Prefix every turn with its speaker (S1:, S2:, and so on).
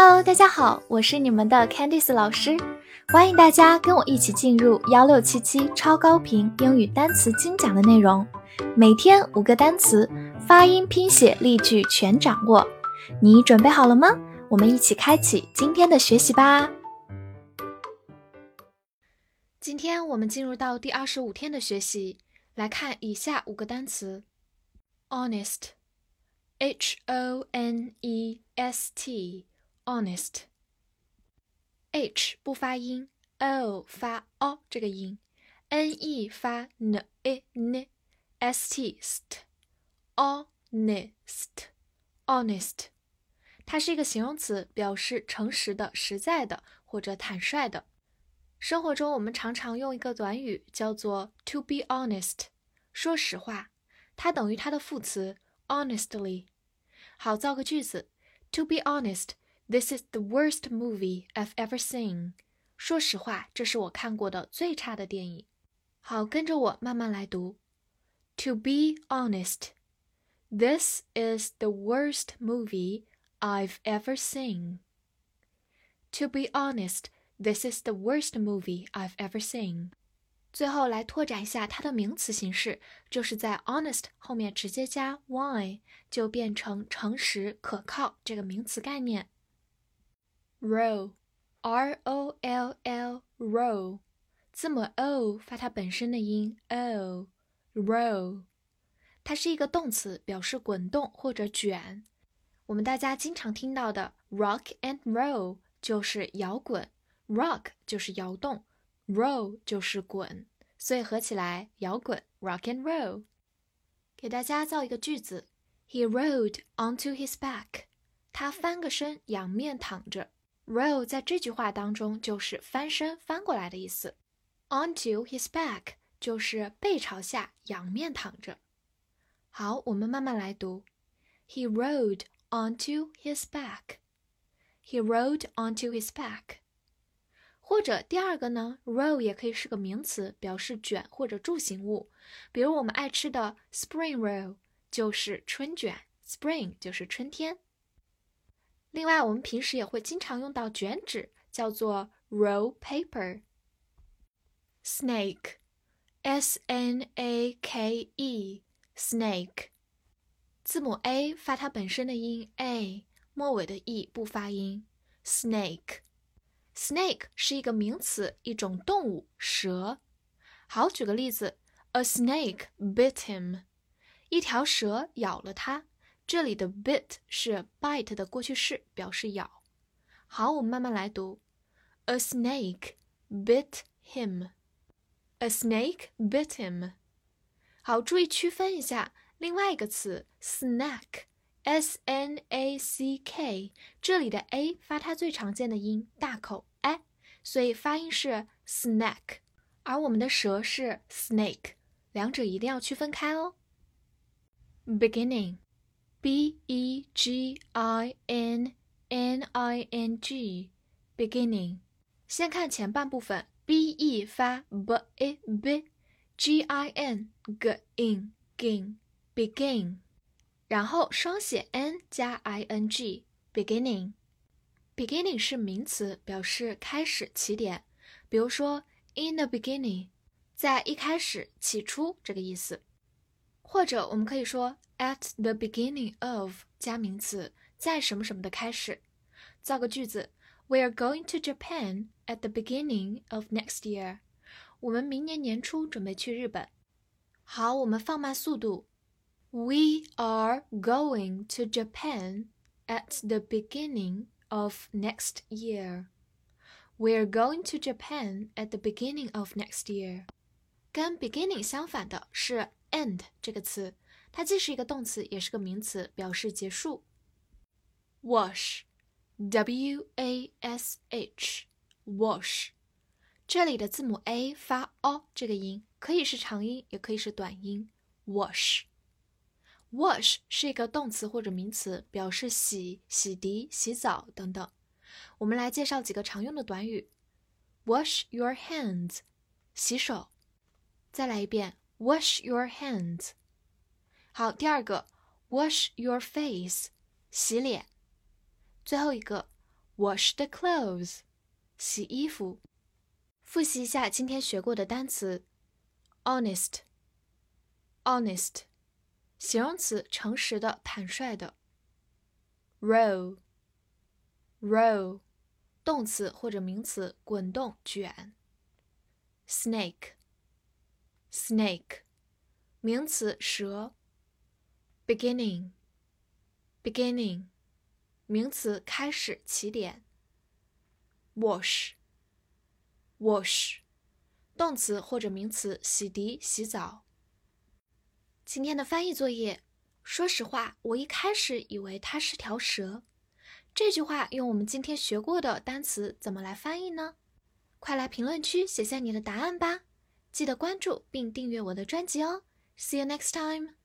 S1: Hello，大家好，我是你们的 Candice 老师，欢迎大家跟我一起进入幺六七七超高频英语单词精讲的内容，每天五个单词，发音、拼写、例句全掌握，你准备好了吗？我们一起开启今天的学习吧。今天我们进入到第二十五天的学习，来看以下五个单词：honest，H O N E S T honest，h 不发音，o 发 o 这个音，n e 发 n e n，s t st，honest，honest，它是一个形容词，表示诚实的、实在的或者坦率的。生活中，我们常常用一个短语叫做 "to be honest"，说实话，它等于它的副词 "honestly"。好，造个句子：To be honest, this is the worst movie I've ever seen。说实话，这是我看过的最差的电影。好，跟着我慢慢来读：To be honest, this is the worst movie I've ever seen. To be honest. This is the worst movie I've ever seen。最后来拓展一下它的名词形式，就是在 honest 后面直接加 y，就变成诚实、可靠这个名词概念。 Roll，r o l l，roll，字母 o 发它本身的音 o，roll，它是一个动词，表示滚动或者卷。我们大家经常听到的 rock and roll 就是摇滚。Rock 就是摇动，roll 就是滚，所以合起来摇滚 rock and roll。给大家造一个句子：He rolled onto his back。他翻个身，仰面躺着。Roll 在这句话当中就是翻身、翻过来的意思。Onto his back 就是背朝下，仰面躺着。好，我们慢慢来读：He rolled onto his back。He rolled onto his back。或者第二个呢，roll 也可以是个名词，表示卷或者柱形物。比如我们爱吃的 spring roll 就是春卷，spring 就是春天。另外，我们平时也会经常用到卷纸，叫做 roll paper。snake，s n a k e，snake，字母 a 发它本身的音 a，末尾的 e 不发音，snake。Snake 是一个名词，一种动物，蛇。好，举个例子，A snake bit him，一条蛇咬了他。这里的 bit 是 bite 的过去式，表示咬。好，我们慢慢来读，A snake bit him，A snake bit him。好，注意区分一下另外一个词，snack，s n a c k，这里的 a 发它最常见的音，大口。所以发音是 snack，而我们的蛇是 snake，两者一定要区分开哦。 beginning，b e g i n n i n g，beginning。先看前半部分，b e 发 b e b，g i n g in gin，begin，然后双写 n 加 i n g，beginning。Beginning 是名词，表示开始、起点。比如说，in the beginning，在一开始、起初这个意思。 或者我们可以说，at the beginning of 加名词，在什么什么的开始。造个句子：We are going to Japan at the beginning of next year。我们明年年初准备去日本。好，我们放慢速度。We are going to Japan at the beginning of next year. We're going to Japan at the beginning of next year. 跟 beginning 相反的是 end 这个词，它既是一个动词，也是个名词，表示结束。wash，w a s h，wash，这里的字母 a 发 o 这个音，可以是长音，也可以是短音。wash。Wash 是一个动词或者名词，表示洗、洗涤、洗澡等等。我们来介绍几个常用的短语：wash your hands，洗手。再来一遍，wash your hands。好，第二个，wash your face，洗脸。最后一个 wash the clothes，洗衣服。复习一下今天学过的单词：honest，honest，形容词，诚实的、坦率的；roll，roll，动词或者名词，滚动、卷 Snake，名词，蛇；beginning，beginning。名词，开始、起点。wash，wash，动词或者名词，洗涤、洗澡。今天的翻译作业，说实话，我一开始以为它是条蛇。这句话用我们今天学过的单词怎么来翻译呢？快来评论区写下你的答案吧！记得关注并订阅我的专辑哦。See you next time.